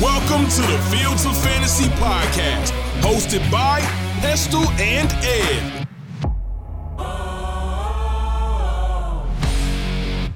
Welcome to the Fields of Fantasy podcast, hosted by Pestell and Ed.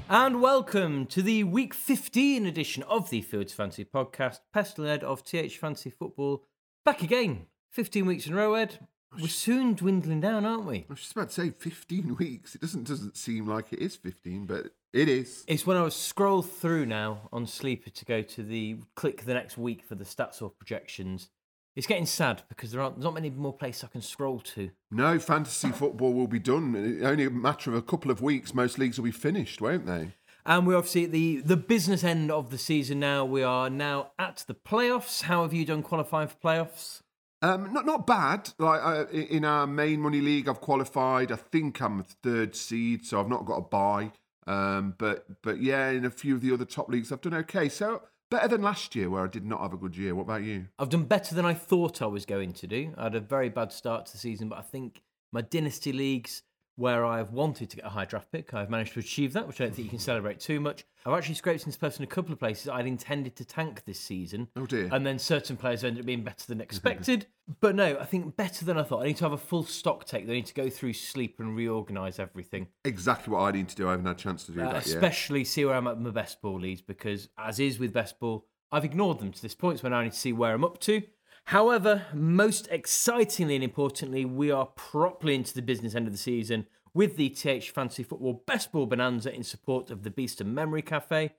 And welcome to the week 15 edition of the Fields of Fantasy podcast. Pestell Ed of TH Fantasy Football back again. 15 weeks in a row, Ed. We're soon dwindling down, aren't we? I was just about to say 15 weeks. It doesn't doesn't seem like it is 15, but it is. It's when I was scroll through now on Sleeper to go to the click the next week for the stats or projections. It's getting sad because there aren't not many more places I can scroll to. No, fantasy football will be done. Only a matter of a couple of weeks. Most leagues will be finished, won't they? And we're obviously at the, the business end of the season now. We are now at the playoffs. How have you done qualifying for playoffs? Um, not not bad. Like uh, in our main money league, I've qualified. I think I'm third seed, so I've not got a buy. Um, but but yeah, in a few of the other top leagues, I've done okay. So better than last year, where I did not have a good year. What about you? I've done better than I thought I was going to do. I had a very bad start to the season, but I think my dynasty leagues where I've wanted to get a high draft pick. I've managed to achieve that, which I don't think you can celebrate too much. I've actually scraped into person in a couple of places I'd intended to tank this season. Oh dear. And then certain players ended up being better than expected. but no, I think better than I thought. I need to have a full stock take. I need to go through sleep and reorganise everything. Exactly what I need to do. I haven't had a chance to do Uh, that yet. especially see where I'm at my best ball leads because, as is with best ball, I've ignored them to this point, so now I need to see where I'm up to. However, most excitingly and importantly, we are properly into the business end of the season with the TH Fantasy Football Best Ball Bonanza in support of the Beast and Memory Cafe.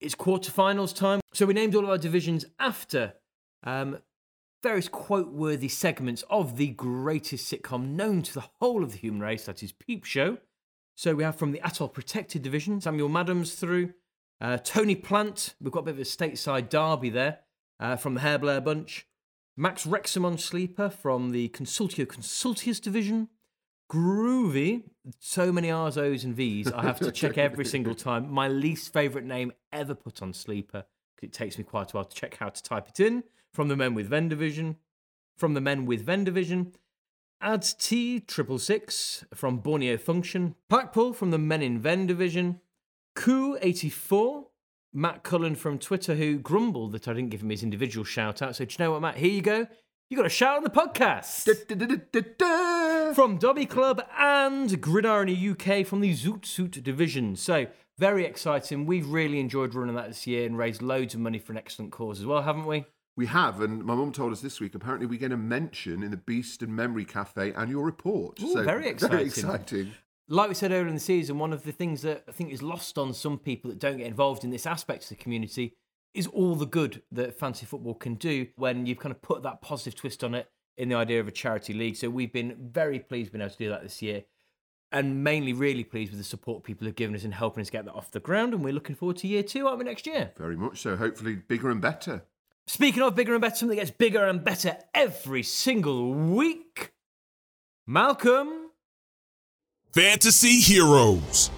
It's quarterfinals time, so we named all of our divisions after um, various quote-worthy segments of the greatest sitcom known to the whole of the human race, that is Peep Show. So we have from the Atoll Protected Division, Samuel Madams through, uh, Tony Plant, we've got a bit of a stateside derby there uh, from the Hair Blair Bunch, Max Wrexham on Sleeper from the Consultio Consultius Division, Groovy, so many R's, O's, and V's, I have to check every single time. My least favourite name ever put on Sleeper, it takes me quite a while to check how to type it in, from the Men with Ven Division, from the Men with Ven Division, Ads T triple six from Borneo Function, Blackpool from the Men in Ven division, Coup eighty four, Matt Cullen from Twitter who grumbled that I didn't give him his individual shout out. So do you know what, Matt? Here you go. You got a shout on the podcast from Dobby Club and Gridiron UK from the Zoot Suit division. So very exciting. We've really enjoyed running that this year and raised loads of money for an excellent cause as well, haven't we? We have, and my mum told us this week. Apparently, we get a mention in the Beast and Memory Cafe annual report. Ooh, very exciting. Very exciting. Like we said earlier in the season, one of the things that I think is lost on some people that don't get involved in this aspect of the community is all the good that fantasy football can do when you've kind of put that positive twist on it in the idea of a charity league. So we've been very pleased being able to do that this year. And mainly really pleased with the support people have given us in helping us get that off the ground. And we're looking forward to year two, aren't we, next year? Very much so. Hopefully, bigger and better. Speaking of bigger and better, something that gets bigger and better every single week. Malcolm. Fantasy Heroes.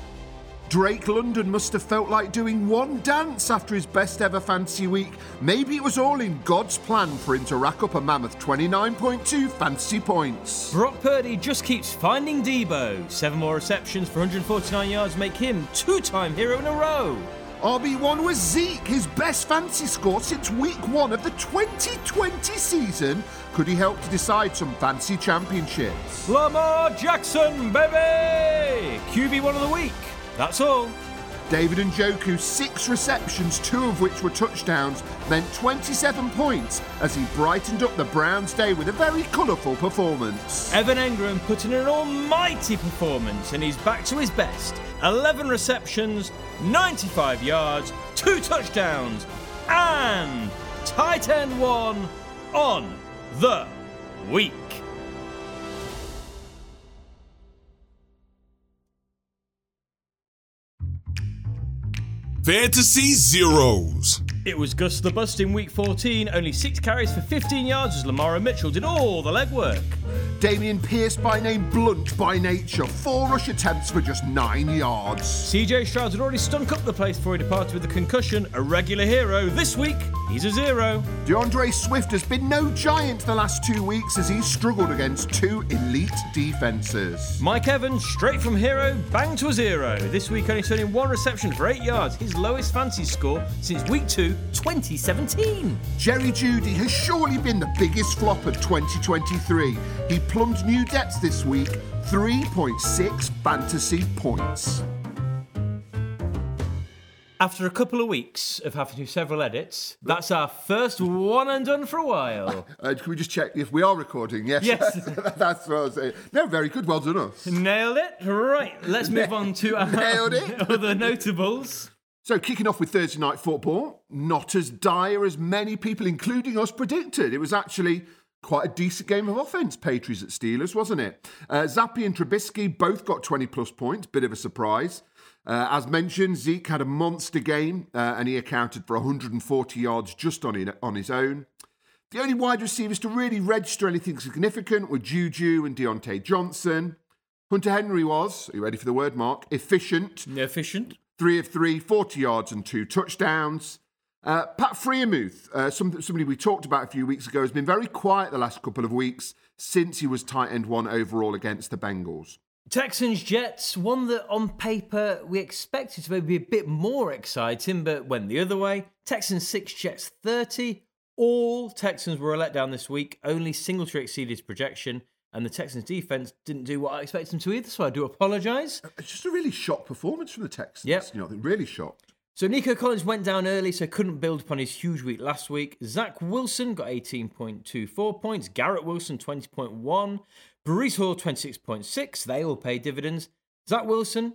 Drake London must have felt like doing one dance after his best ever fantasy week. Maybe it was all in God's plan for him to rack up a mammoth 29.2 fantasy points. Brock Purdy just keeps finding Debo. Seven more receptions for 149 yards make him two-time hero in a row. RB1 was Zeke, his best fantasy score since week one of the 2020 season. Could he help to decide some fancy championships? Lamar Jackson, baby! QB one of the week. That's all. David Njoku, six receptions, two of which were touchdowns, meant 27 points as he brightened up the Browns' day with a very colourful performance. Evan Engram put in an almighty performance and he's back to his best. 11 receptions, 95 yards, two touchdowns, and tight end one on the week. Fantasy Zeros. It was Gus the Bust in week 14, only six carries for 15 yards as Lamara Mitchell did all the legwork. Dameon Pierce by name, blunt by nature, four rush attempts for just nine yards. CJ Stroud had already stunk up the place before he departed with a concussion, a regular hero. This week, he's a zero. D'Andre Swift has been no giant the last two weeks as he's struggled against two elite defences. Mike Evans, straight from hero, bang to a zero. This week only turning one reception for eight yards, his lowest fancy score since week two, 2017. Jerry Jeudy has surely been the biggest flop of 2023. He plumbed new depths this week, 3.6 fantasy points. After a couple of weeks of having to do several edits, that's our first one and done for a while. Uh, can we just check if we are recording? Yes. Yes. That's what I was saying. No, very good. Well done, us. Nailed it. Right, let's move on to our Nailed it. other notables. So, kicking off with Thursday night football, not as dire as many people, including us, predicted. It was actually quite a decent game of offence, Patriots at Steelers, wasn't it? Uh, Zappe and Trubisky both got 20 plus points, bit of a surprise. Uh, as mentioned, Zeke had a monster game uh, and he accounted for 140 yards just on, on his own. The only wide receivers to really register anything significant were Juju and Diontae Johnson. Hunter Henry was, are you ready for the word, Mark? Efficient. Efficient. Three of three, 40 yards and two touchdowns. Uh, Pat Freiermuth, uh, somebody we talked about a few weeks ago, has been very quiet the last couple of weeks since he was tight end one overall against the Bengals. Texans Jets, one that on paper we expected to maybe be a bit more exciting, but went the other way. Texans 6, Jets 30. All Texans were a letdown this week. Only Singletary exceeded his projection, and the Texans defense didn't do what I expected them to either, so I do apologise. Uh, it's just a really shocked performance from the Texans. Yep. You know, they're really shocked. So Nico Collins went down early, so couldn't build upon his huge week last week. Zach Wilson got 18.24 points. Garrett Wilson 20.1. Breece Hall 26.6. They all pay dividends. Zach Wilson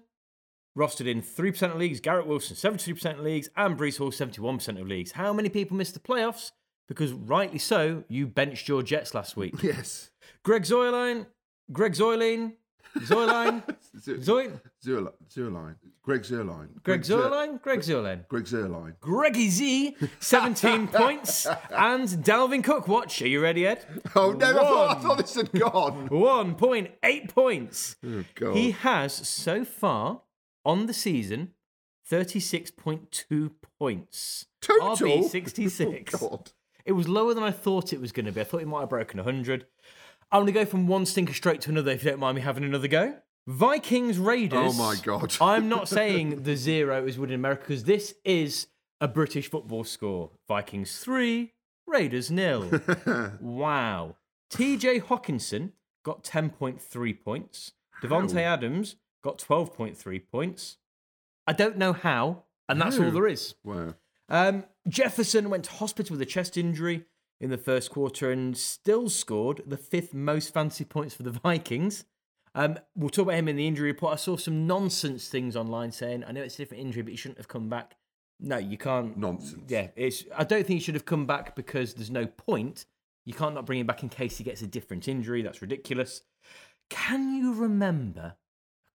rostered in 3% of leagues. Garrett Wilson 72% of leagues. And Breece Hall 71% of leagues. How many people missed the playoffs? Because rightly so, you benched your Jets last week. Yes. Greg Zoyline, Greg Zoyline, Zoyline, Zoy, Zerline. Zerline. Greg Zerline. Greg Zoyline, Greg Zoyline. Greg Zerline. Greggy Z, 17 points. And Dalvin Cook, watch. Are you ready, Ed? Oh, no, I thought, I thought this had gone. 1.8 points. Oh, God. He has so far on the season 36.2 points. Total? RB 66. Oh, God. It was lower than I thought it was going to be. I thought he might have broken 100. I'm going to go from one stinker straight to another if you don't mind me having another go. Vikings Raiders. Oh, my God. I'm not saying the zero is would in America because this is a British football score. Vikings 3, Raiders nil. wow. TJ Hockenson got 10.3 points. Davante Adams got 12.3 points. I don't know how, and that's all there is. Wow. Um, Jefferson went to hospital with a chest injury in the first quarter and still scored the fifth most fancy points for the Vikings. Um, we'll talk about him in the injury report. I saw some nonsense things online saying, I know it's a different injury, but he shouldn't have come back. No, you can't. Nonsense. Yeah, it's. I don't think he should have come back because there's no point. You can't not bring him back in case he gets a different injury. That's ridiculous. Can you remember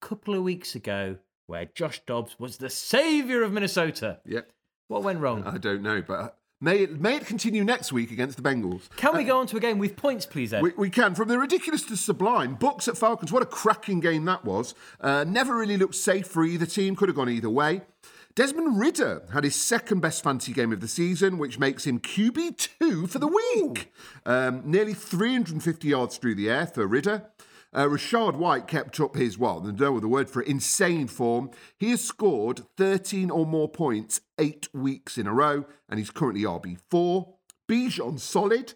a couple of weeks ago where Josh Dobbs was the saviour of Minnesota? Yep. What went wrong? I don't know, but may it, may it continue next week against the Bengals. Can we go on to a game with points, please, Ed? We, we can. From the ridiculous to sublime, Bucks at Falcons. What a cracking game that was. Uh, never really looked safe for either team. Could have gone either way. Desmond Ridder had his second best fantasy game of the season, which makes him QB2 for the week. Um, nearly 350 yards through the air for Ritter. Uh, Rachaad White kept up his, well, there's no other word for it, insane form. He has scored 13 or more points eight weeks in a row, and he's currently RB4. Bijan solid.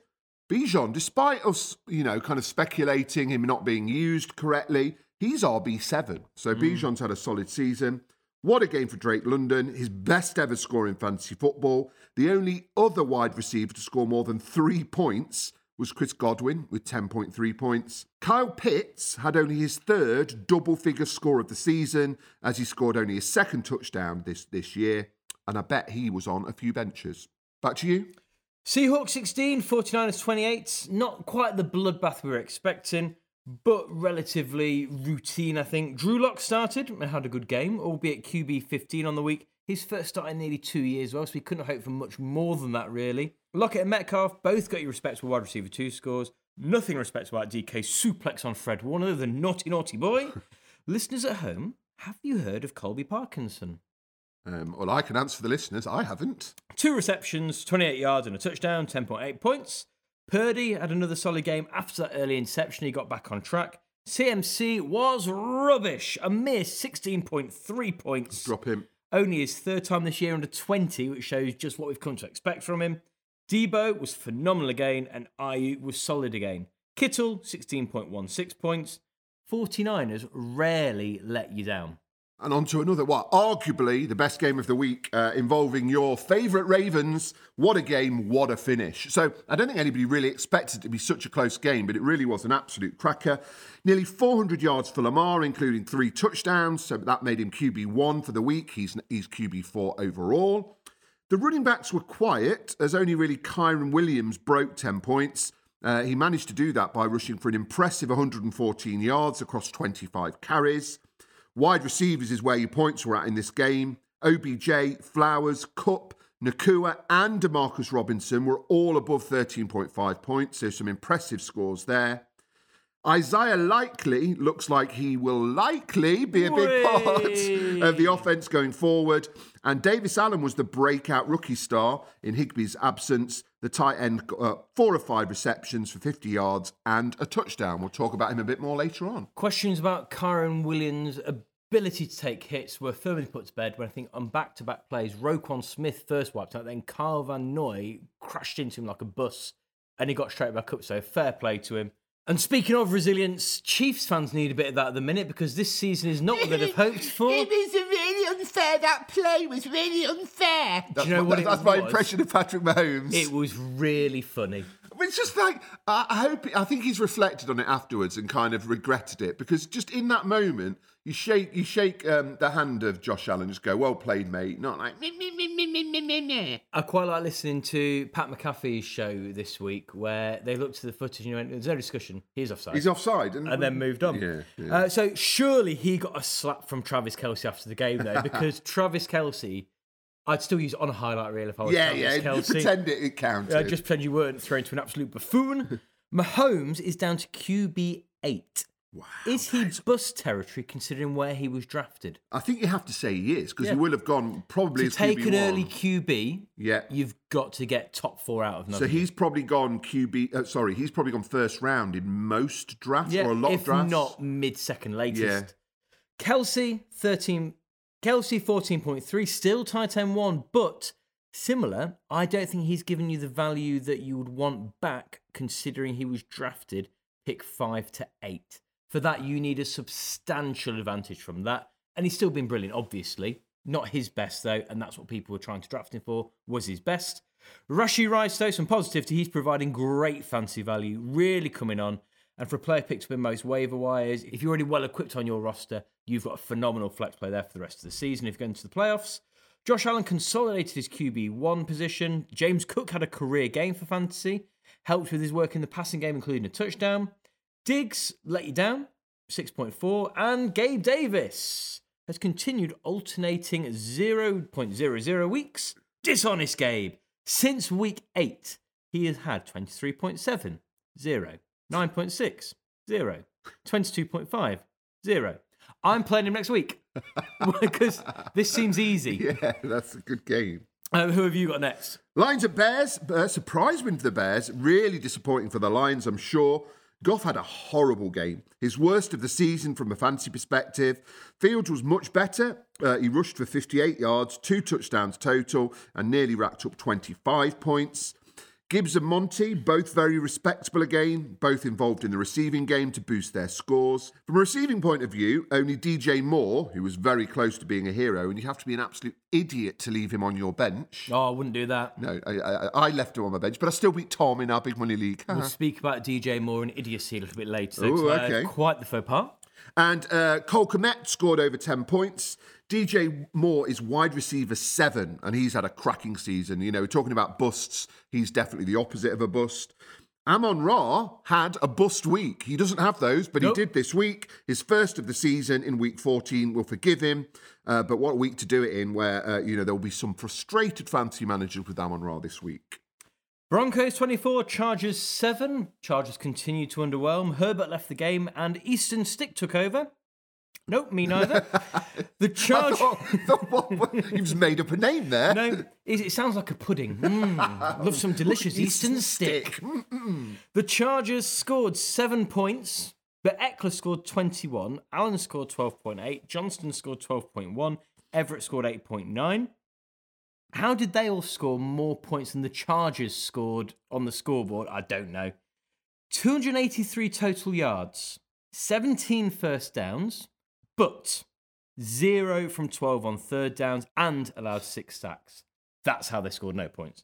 Bijan, despite us, you know, kind of speculating him not being used correctly, he's RB7. So Bijan's had a solid season. What a game for Drake London, his best ever score in fantasy football. The only other wide receiver to score more than three points was Chris Godwin with 10.3 points. Kyle Pitts had only his third double figure score of the season as he scored only his second touchdown this, this year. And I bet he was on a few benches. Back to you. Seahawks 16, 49ers 28. Not quite the bloodbath we were expecting, but relatively routine, I think. Drew Lock started and had a good game, albeit QB 15 on the week. His first start in nearly two years, well, so we couldn't hope for much more than that, really. Lockett and Metcalf both got your respectable wide receiver two scores. Nothing respectable about DK suplex on Fred Warner, the naughty, naughty boy. Listeners at home, have you heard of Colby Parkinson? Um, well, I can answer the listeners. I haven't. Two receptions, 28 yards and a touchdown, 10.8 points. Purdy had another solid game after that early interception. He got back on track. CMC was rubbish, a mere 16.3 points. Drop him. Only his third time this year under 20, which shows just what we've come to expect from him. Debo was phenomenal again, and Aiyuk was solid again. Kittle, 16.16 points. 49ers rarely let you down. And on to another, what, arguably the best game of the week uh, involving your favourite Ravens. What a game, what a finish. So I don't think anybody really expected it to be such a close game, but it really was an absolute cracker. Nearly 400 yards for Lamar, including three touchdowns. So that made him QB1 for the week. He's, he's QB4 overall. The running backs were quiet, as only really Kyren Williams broke 10 points. Uh, he managed to do that by rushing for an impressive 114 yards across 25 carries. Wide receivers is where your points were at in this game. OBJ, Flowers, Kupp, Nacua, and Demarcus Robinson were all above 13.5 points, so some impressive scores there. Isaiah Likely looks like he will likely be a big part of the offense going forward. And Davis Allen was the breakout rookie star in Higbee's absence. The tight end got uh, four or five receptions for 50 yards and a touchdown. We'll talk about him a bit more later on. Questions about Kyren Williams' ability to take hits were firmly put to bed when I think on back to back plays, Roquan Smith first wiped out, then Kyle Van Noy crashed into him like a bus and he got straight back up. So fair play to him. And speaking of resilience, Chiefs fans need a bit of that at the minute because this season is not what they'd have hoped for. It was really. That play was really unfair. That's, you know my, what that's, it that's my impression of Patrick Mahomes. It was really funny. It's just like I I hope. I think he's reflected on it afterwards and kind of regretted it because just in that moment, you shake you shake um, the hand of Josh Allen, and just go, "Well played, mate." Not like Me, me, me, me, me, me, me, me. I quite like listening to Pat McAfee's show this week where they looked at the footage and you went, there's no discussion. He's offside. he's offside, and then moved on. Yeah, yeah. Uh, so surely he got a slap from Travis Kelce after the game, though, because Travis Kelce, I'd still use it on a highlight reel if I was yeah, Travis yeah. Kelce. pretend it, it counted. Uh, just pretend you weren't thrown to an absolute buffoon. Mahomes is down to QB eight. wow. Is he bust territory considering where he was drafted? I think you have to say he is because Yeah. he will have gone probably To take an QB1. early QB, Yeah. you've got to get top four out of number. So he's probably gone QB. Uh, sorry, he's probably gone first round in most drafts yeah, or a lot of drafts. not mid second latest. Yeah. Kelce thirteen, Kelce fourteen point three, still tight end one, but similar. I don't think he's given you the value that you would want back, considering he was drafted pick five to eight. For that, you need a substantial advantage from that, and he's still been brilliant. Obviously, not his best though, and that's what people were trying to draft him for. Was his best. Rashee Rice, though, some positivity. He's providing great fancy value, really coming on. And for a player picked up in most waiver wires, if you're already well equipped on your roster, you've got a phenomenal flex play there for the rest of the season if you go into the playoffs. Josh Allen consolidated his QB1 position. James Cook had a career game for fantasy, helped with his work in the passing game, including a touchdown. Diggs let you down, 6.4. And Gabe Davis has continued alternating 0.00 weeks. Dishonest Gabe. Since week 8, he has had 23.7, 0, 9.6, 0, 22.5, 0. I'm playing him next week because this seems easy. Yeah, that's a good game. Uh, who have you got next? Lions and Bears, uh, surprise win for the Bears. Really disappointing for the Lions, I'm sure. Goff had a horrible game, his worst of the season from a fantasy perspective. Fields was much better. Uh, he rushed for 58 yards, two touchdowns total, and nearly racked up 25 points. Gibbs and Monty, both very respectable again, both involved in the receiving game to boost their scores. From a receiving point of view, only DJ Moore, who was very close to being a hero, and you have to be an absolute idiot to leave him on your bench. Oh, I wouldn't do that. No, I, I, I left him on my bench, but I still beat Tom in our big money league. We'll speak about DJ Moore and idiocy a little bit later. though, Ooh, uh, okay. Quite the faux pas. and uh, Cole Kmet scored over 10 points. DJ Moore is wide receiver seven, and he's had a cracking season. You know, we're talking about busts, he's definitely the opposite of a bust. Amon Ra had a bust week. He doesn't have those, but Nope. he did this week. His first of the season in week 14. We'll forgive him. Uh, but what a week to do it in where, uh, you know, there will be some frustrated fantasy managers with Amon Ra this week. Broncos 24, Chargers 7. Chargers continue to underwhelm. Herbert left the game and Easton Stick took over. Nope, me neither. the charge. thought, thought, what, what, you've just made up a name there. No, it it sounds like a pudding. Mm, love some delicious Eastern stick. The Chargers scored seven points, but Ekeler scored 21, Allen scored 12.8, Johnston scored 12.1, Everett scored 8.9. How did they all score more points than the Chargers scored on the scoreboard? I don't know. 283 total yards, 17 first downs, but zero from 12 on third downs and allowed six sacks. That's how they scored no points.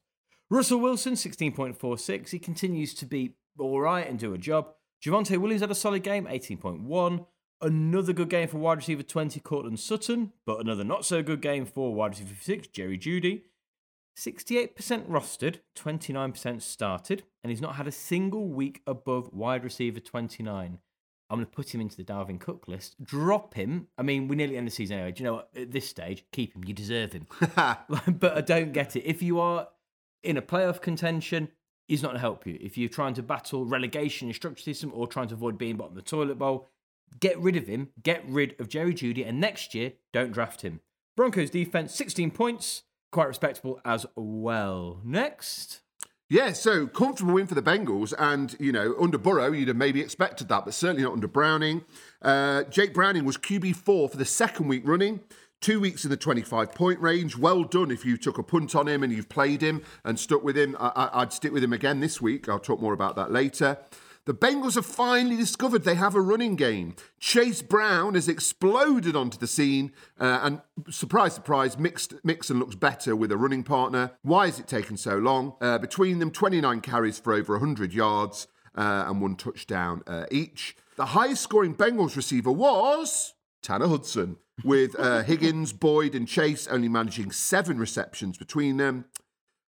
Russell Wilson, 16.46. He continues to be all right and do a job. Javonte Williams had a solid game, 18.1. Another good game for wide receiver 20, Courtland Sutton, but another not so good game for wide receiver 6, Jerry Jeudy. 68% rostered, 29% started, and he's not had a single week above wide receiver 29. I'm going to put him into the Darwin Cook list. Drop him. I mean, we nearly end the season anyway. Do you know what? At this stage, keep him. You deserve him. but I don't get it. If you are in a playoff contention, he's not going to help you. If you're trying to battle relegation and structure system or trying to avoid being bottom of the toilet bowl, get rid of him. Get rid of Jerry Jeudy, and next year, don't draft him. Broncos defense, 16 points. Quite respectable as well. Next. Yeah, so comfortable win for the Bengals, and you know under Burrow you'd have maybe expected that, but certainly not under Browning. Uh, Jake Browning was QB four for the second week running, two weeks in the twenty-five point range. Well done if you took a punt on him and you've played him and stuck with him. I- I'd stick with him again this week. I'll talk more about that later. The Bengals have finally discovered they have a running game. Chase Brown has exploded onto the scene, uh, and surprise, surprise, Mixed, Mixon looks better with a running partner. Why has it taken so long? Uh, between them, 29 carries for over 100 yards uh, and one touchdown uh, each. The highest scoring Bengals receiver was Tanner Hudson, with uh, Higgins, Boyd, and Chase only managing seven receptions between them.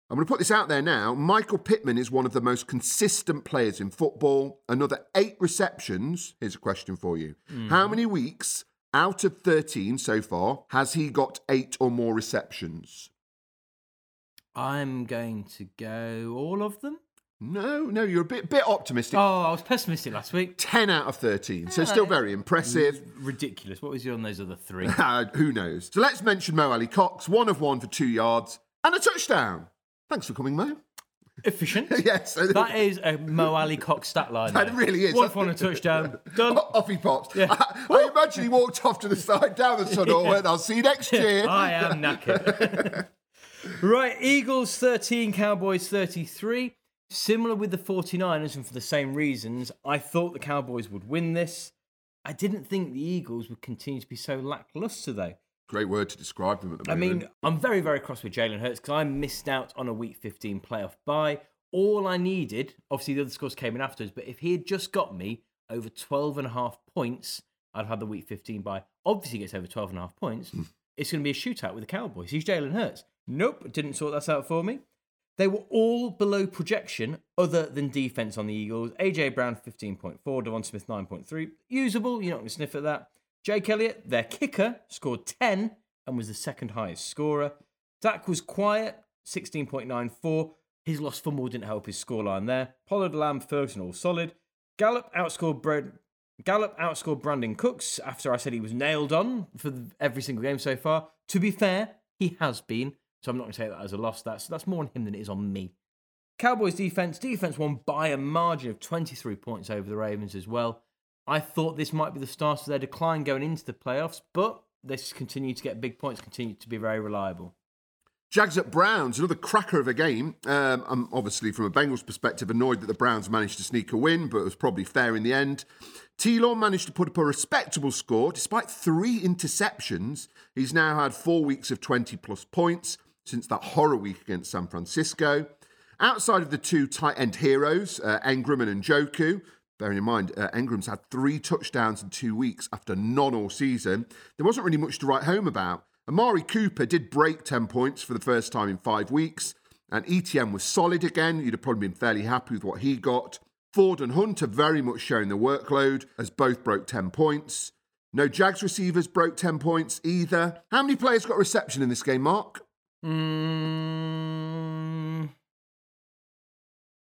I'm going to put this out there now. Michael Pittman is one of the most consistent players in football. Another eight receptions. Here's a question for you How many weeks out of 13 so far has he got eight or more receptions? I'm going to go all of them. No, no, you're a bit, bit optimistic. Oh, I was pessimistic last week. 10 out of 13. So still very impressive. Ridiculous. What was you on those other three? Uh, who knows? So let's mention Mo Alie-Cox, one of one for two yards and a touchdown. Thanks for coming, Mo. Efficient. yes. That is a Mo Alie-Cox stat line. That there. really is. One for a touchdown. Done. Off he pops. I, I imagine he walked off to the side down the tunnel and I'll see you next year. I am knackered. right, Eagles 13, Cowboys 33. Similar with the 49ers, and for the same reasons, I thought the Cowboys would win this. I didn't think the Eagles would continue to be so lackluster, though. Great word to describe them at the moment. I mean, I'm very, very cross with Jalen Hurts because I missed out on a Week 15 playoff bye. All I needed, obviously the other scores came in afterwards, but if he had just got me over 12 and a half points, I'd have had the Week 15 bye. Obviously, he gets over 12 and a half points. Hmm. it's going to be a shootout with the Cowboys. He's Jalen Hurts. Nope, didn't sort that out for me. They were all below projection, other than defense on the Eagles. AJ Brown 15.4, Devon Smith 9.3. Usable, you're not going to sniff at that. Jake Elliott, their kicker, scored 10 and was the second highest scorer. Dak was quiet, 16.94. His lost fumble didn't help his scoreline there. Pollard, Lamb, Ferguson all solid. Gallup outscored Brad. Gallup outscored Brandin Cooks after I said he was nailed on for every single game so far. To be fair, he has been, so I'm not going to take that as a loss. That's that's more on him than it is on me. Cowboys defense, defense won by a margin of 23 points over the Ravens as well. I thought this might be the start of their decline going into the playoffs, but they continue to get big points, continue to be very reliable. Jags at Browns, another cracker of a game. Um, I'm obviously, from a Bengals perspective, annoyed that the Browns managed to sneak a win, but it was probably fair in the end. T managed to put up a respectable score despite three interceptions. He's now had four weeks of 20 plus points since that horror week against San Francisco. Outside of the two tight end heroes, uh, Engram and Njoku, bearing in mind uh, Engram's had three touchdowns in two weeks after none all season, there wasn't really much to write home about. Amari Cooper did break 10 points for the first time in five weeks, and ETN was solid again. You'd have probably been fairly happy with what he got. Ford and Hunt are very much sharing the workload as both broke 10 points. No Jags receivers broke 10 points either. How many players got reception in this game, Mark? Mm,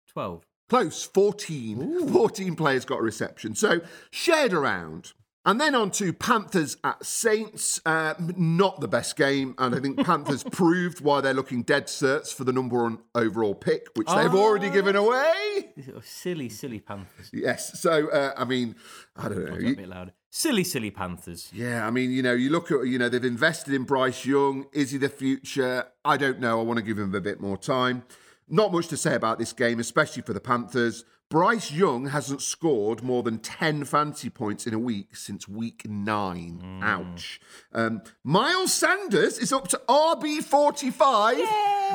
12. Close, 14. 14 players got a reception. So shared around. And then on to Panthers at Saints. Uh, not the best game, and I think Panthers proved why they're looking dead certs for the number one overall pick, which they've already given away. Oh, silly, silly Panthers. Yes. So uh, I mean, I don't know. A bit louder. Silly, silly Panthers. yeah, I mean, you know, you look at, you know, they've invested in Bryce Young. Is he the future? I don't know. I want to give him a bit more time. Not much to say about this game, especially for the Panthers. Bryce Young hasn't scored more than 10 fancy points in a week since week nine. Ouch. Um, Miles Sanders is up to RB45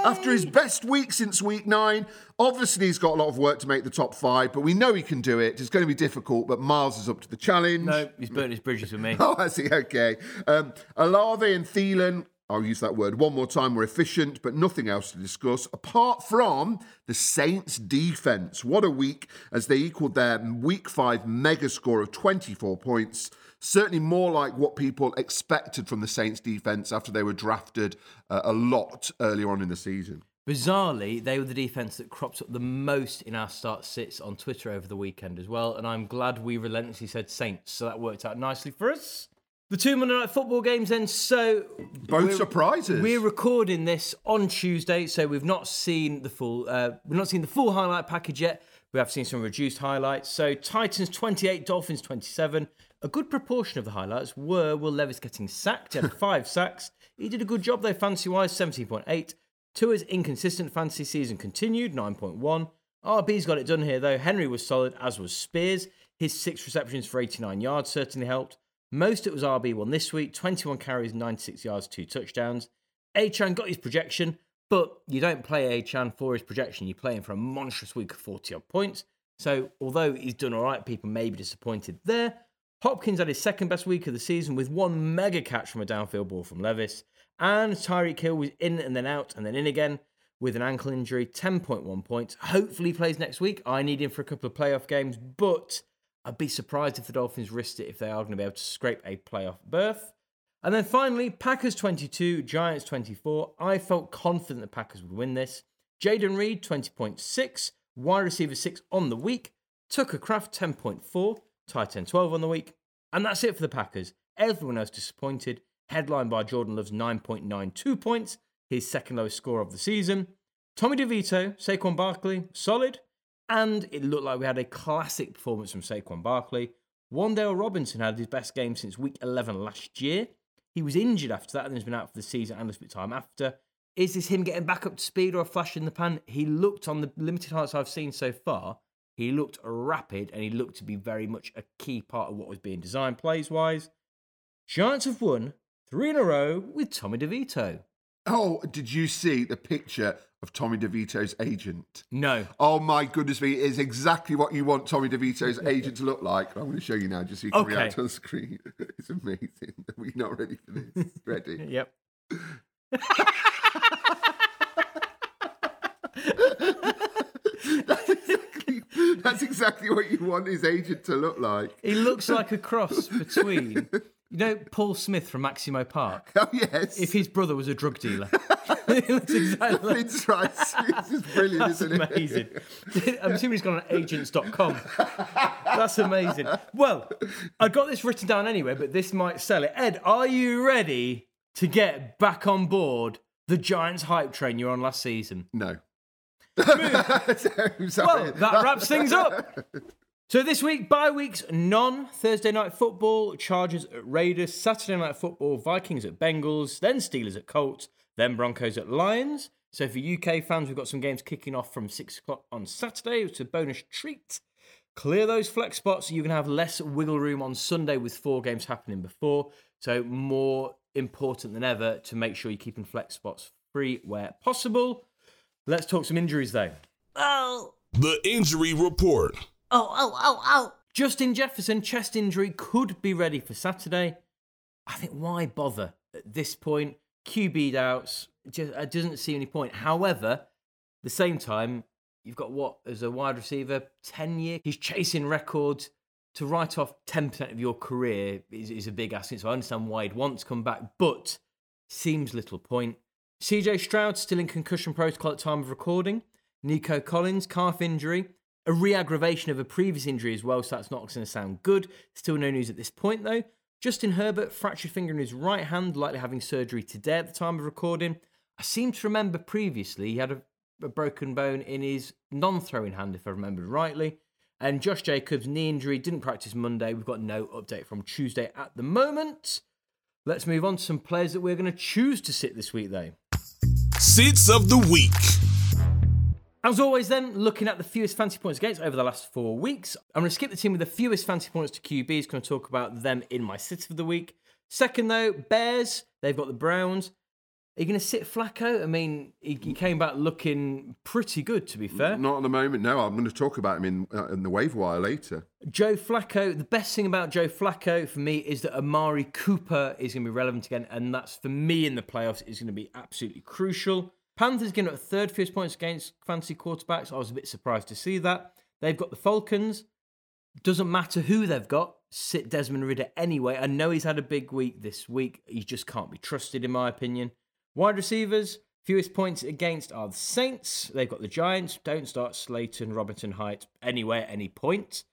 after his best week since week nine. Obviously, he's got a lot of work to make the top five, but we know he can do it. It's going to be difficult, but Miles is up to the challenge. No, he's burnt his bridges with me. Oh, I see. Okay. Um, Olave and Thielen, I'll use that word one more time, We're efficient, but nothing else to discuss apart from the Saints' defense. What a week as they equaled their week five mega score of 24 points. Certainly more like what people expected from the Saints' defense after they were drafted uh, a lot earlier on in the season. Bizarrely, they were the defense that cropped up the most in our start sits on Twitter over the weekend as well, and I'm glad we relentlessly said Saints, so that worked out nicely for us. The two Monday night football games then. So Both we're- surprises. We're recording this on Tuesday, so we've not seen the full. Uh, we've not seen the full highlight package yet. We have seen some reduced highlights. So Titans 28, Dolphins 27. A good proportion of the highlights were Will Levis getting sacked. He had five sacks. He did a good job though, fancy wise, 17.8. Tua's inconsistent fantasy season continued, 9.1. RB's got it done here though. Henry was solid, as was Spears. His six receptions for 89 yards certainly helped. Mostert was RB1 this week 21 carries, 96 yards, two touchdowns. Achane got his projection, but you don't play Achane for his projection. You play him for a monstrous week of 40 odd points. So, although he's done all right, people may be disappointed there. Hopkins had his second best week of the season with one mega catch from a downfield ball from Levis. And Tyreek Hill was in and then out and then in again with an ankle injury, 10.1 points. Hopefully, he plays next week. I need him for a couple of playoff games, but I'd be surprised if the Dolphins risked it if they are going to be able to scrape a playoff berth. And then finally, Packers 22, Giants 24. I felt confident the Packers would win this. Jayden Reed 20.6, wide receiver 6 on the week. Tucker Kraft 10.4, tight end 12 on the week. And that's it for the Packers. Everyone else disappointed, headlined by Jordan Love's 9.92 points, his second lowest score of the season. Tommy DeVito, Saquon Barkley, solid. And it looked like we had a classic performance from Saquon Barkley. Wan'Dale Robinson had his best game since week 11 last year. He was injured after that and has been out for the season and a bit time after. Is this him getting back up to speed or a flash in the pan? He looked on the limited highlights I've seen so far. He looked rapid and he looked to be very much a key part of what was being designed plays wise. Giants have won three in a row with Tommy DeVito. Oh, did you see the picture of Tommy DeVito's agent? No. Oh my goodness me, it is exactly what you want Tommy DeVito's agent to look like. I'm going to show you now just so you can Okay. react on the screen. It's amazing. Are we not ready for this? Ready? Yep. that's, exactly, that's exactly what you want his agent to look like. He looks like a cross between, you know, Paul Smith from Maximo Park. Oh, yes. If his brother was a drug dealer. it looks exactly Rice. This is brilliant, That's isn't it? amazing. I'm assuming he's gone on agents.com. That's amazing. Well, I got this written down anyway, but this might sell it. Ed, are you ready to get back on board the Giants hype train you were on last season? No. Well, that wraps things up. So this week, bye weeks, none. Thursday night football, Chargers at Raiders. Saturday night football, Vikings at Bengals. Then Steelers at Colts. Then Broncos at Lions. So for UK fans, we've got some games kicking off from six o'clock on Saturday. It's a bonus treat. Clear those flex spots so you can have less wiggle room on Sunday with four games happening before. So more important than ever to make sure you're keeping flex spots free where possible. Let's talk some injuries though. Oh, The injury report. Oh, oh, oh, oh. Justin Jefferson, chest injury, could be ready for Saturday. I think why bother at this point? QB doubts, just, it uh, doesn't see any point. However, the same time, you've got what as a wide receiver, 10 year, he's chasing records. To write off 10% of your career is, is a big ask. So I understand why he'd want to come back, but seems little point. CJ Stroud still in concussion protocol at time of recording. Nico Collins, calf injury. A re aggravation of a previous injury as well, so that's not going to sound good. Still no news at this point, though. Justin Herbert fractured finger in his right hand, likely having surgery today at the time of recording. I seem to remember previously he had a, a broken bone in his non throwing hand, if I remember rightly. And Josh Jacobs, knee injury, didn't practice Monday. We've got no update from Tuesday at the moment. Let's move on to some players that we're going to choose to sit this week, though. Sits of the week. As always, then, looking at the fewest fancy points against over the last four weeks, I'm going to skip the team with the fewest fancy points to QBs. Going to talk about them in my sit of the week. Second, though, Bears. They've got the Browns. Are you going to sit Flacco? I mean, he, he came back looking pretty good, to be fair. Not at the moment. No, I'm going to talk about him in uh, in the waiver wire later. Joe Flacco, the best thing about Joe Flacco for me is that Amari Cooper is going to be relevant again, and that's for me in the playoffs is going to be absolutely crucial. Panthers getting up third fewest points against fancy quarterbacks. I was a bit surprised to see that. They've got the Falcons. Doesn't matter who they've got. Sit Desmond Ridder anyway. I know he's had a big week this week. He just can't be trusted, in my opinion. Wide receivers, fewest points against are the Saints. They've got the Giants. Don't start Slayton, Robinson, Hyatt anywhere, any point.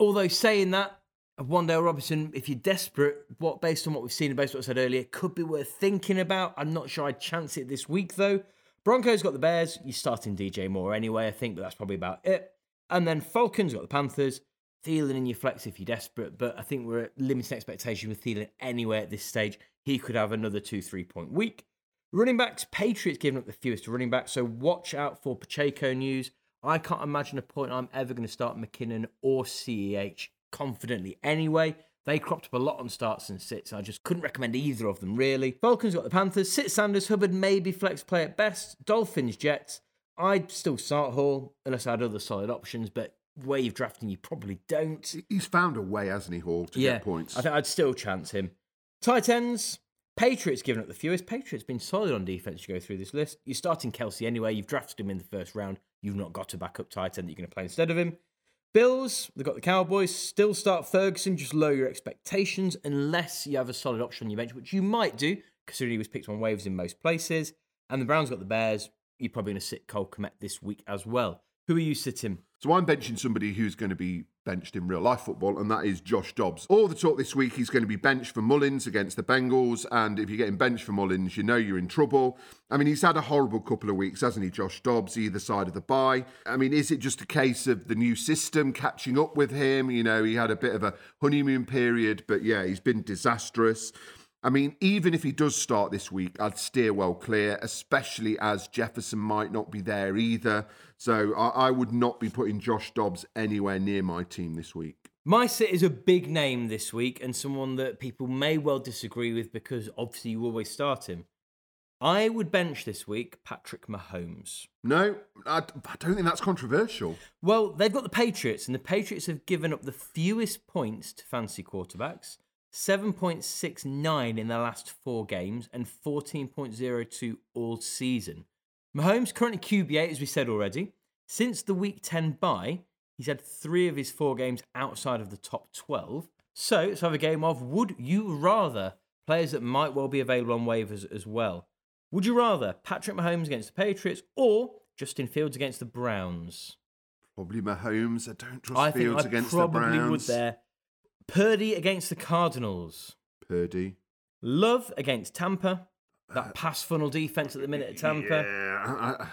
Although saying that, Wan'Dale Robinson, if you're desperate, what based on what we've seen and based on what I said earlier, could be worth thinking about. I'm not sure I'd chance it this week though. Broncos got the Bears. You're starting DJ Moore anyway, I think, but that's probably about it. And then Falcons got the Panthers. Thielen in your flex if you're desperate, but I think we're at limiting expectation with Thielen anyway at this stage. He could have another two, three point week. Running backs, Patriots giving up the fewest running backs, so watch out for Pacheco news. I can't imagine a point I'm ever going to start McKinnon or CEH confidently anyway. They cropped up a lot on starts and sits. I just couldn't recommend either of them, really. Falcons got the Panthers. Sit Sanders, Hubbard, maybe flex play at best. Dolphins, Jets. I'd still start Hall unless I had other solid options, but where you've drafted, you probably don't. He's found a way, hasn't he, Hall, to yeah, get points? I think I'd still chance him. Tight ends. Patriots giving up the fewest. Patriots been solid on defense. You go through this list. You're starting Kelce anyway. You've drafted him in the first round. You've not got a backup tight end that you're going to play instead of him. Bills, they've got the Cowboys. Still start Ferguson. Just lower your expectations unless you have a solid option on your bench, which you might do, considering he was picked on waivers in most places. And the Browns got the Bears. You're probably going to sit Cole Kmet this week as well. Who are you sitting? So I'm benching somebody who's going to be benched in real life football, and that is Josh Dobbs. All the talk this week, he's going to be benched for Mullens against the Bengals, and if you're getting benched for Mullens, you know you're in trouble. I mean, he's had a horrible couple of weeks, hasn't he, Josh Dobbs, either side of the bye? I mean, is it just a case of the new system catching up with him? You know, he had a bit of a honeymoon period, but yeah, he's been disastrous. I mean, even if he does start this week, I'd steer well clear, especially as Jefferson might not be there either. So I, I would not be putting Josh Dobbs anywhere near my team this week. My sit is a big name this week and someone that people may well disagree with because obviously you always start him. I would bench this week Patrick Mahomes. No, I, I don't think that's controversial. Well, they've got the Patriots, and the Patriots have given up the fewest points to fancy quarterbacks 7.69 in the last four games and 14.02 all season. Mahomes currently QB8, as we said already. Since the week 10 bye, he's had three of his four games outside of the top 12. So let's have a game of would you rather players that might well be available on waivers as well. Would you rather Patrick Mahomes against the Patriots or Justin Fields against the Browns? Probably Mahomes. I don't trust I think Fields I against the probably Browns. would there. Purdy against the Cardinals. Purdy. Love against Tampa. That uh, pass funnel defense at the minute at Tampa. Yeah, I, I, I-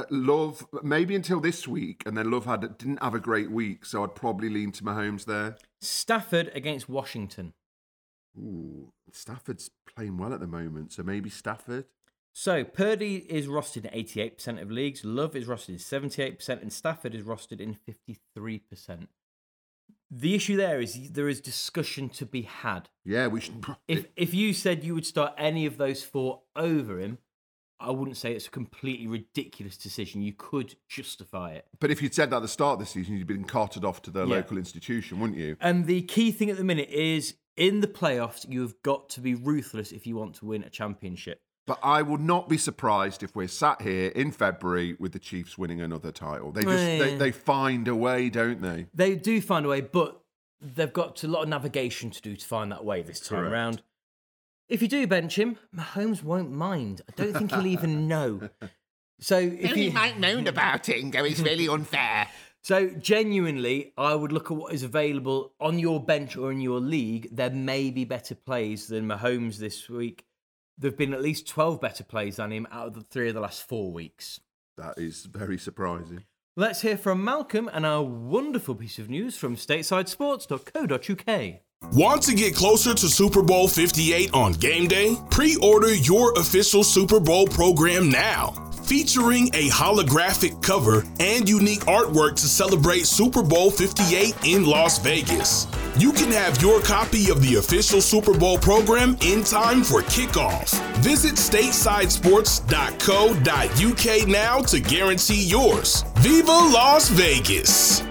uh, Love maybe until this week, and then Love had didn't have a great week, so I'd probably lean to Mahomes there. Stafford against Washington. Ooh, Stafford's playing well at the moment, so maybe Stafford. So Purdy is rostered in 88% of leagues. Love is rostered in 78%, and Stafford is rostered in 53%. The issue there is there is discussion to be had. Yeah, we should. If if you said you would start any of those four over him, I wouldn't say it's a completely ridiculous decision. You could justify it. But if you'd said that at the start of the season, you'd been carted off to the Yeah. local institution, wouldn't you? And the key thing at the minute is in the playoffs, you've got to be ruthless if you want to win a championship. But I would not be surprised if we're sat here in February with the Chiefs winning another title. They just they, Yeah. they find a way, don't they? They do find a way, but they've got a lot of navigation to do to find that way this time Correct. around. If you do bench him, Mahomes won't mind. I don't think he'll even know. So if He you might moan about it and go, it's really unfair. So, genuinely, I would look at what is available on your bench or in your league. There may be better plays than Mahomes this week. There have been at least 12 better plays than him out of the three of the last four weeks. That is very surprising. Let's hear from Malcolm and our wonderful piece of news from statesidesports.co.uk. Want to get closer to Super Bowl 58 on game day? Pre order your official Super Bowl program now. Featuring a holographic cover and unique artwork to celebrate Super Bowl 58 in Las Vegas. You can have your copy of the official Super Bowl program in time for kickoff. Visit statesidesports.co.uk now to guarantee yours. Viva Las Vegas!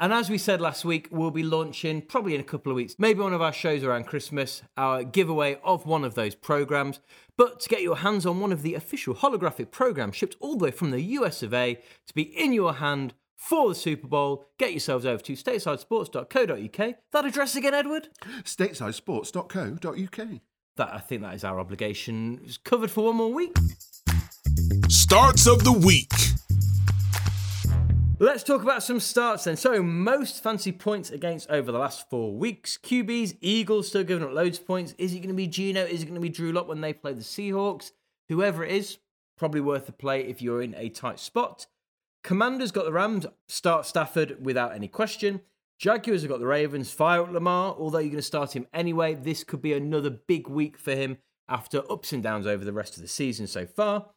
And as we said last week, we'll be launching probably in a couple of weeks, maybe one of our shows around Christmas, our giveaway of one of those programs. But to get your hands on one of the official holographic programs shipped all the way from the US of A to be in your hand for the Super Bowl, get yourselves over to statesidesports.co.uk. That address again, Edward? Statesidesports.co.uk. That I think that is our obligation. It's covered for one more week. Starts of the week. Let's talk about some starts then. So, most fancy points against over the last four weeks. QBs, Eagles still giving up loads of points. Is it going to be Geno? Is it going to be Drew Lock when they play the Seahawks? Whoever it is, probably worth a play if you're in a tight spot. Commanders got the Rams, start Stafford without any question. Jaguars have got the Ravens, fire up Lamar, although you're going to start him anyway. This could be another big week for him after ups and downs over the rest of the season so far.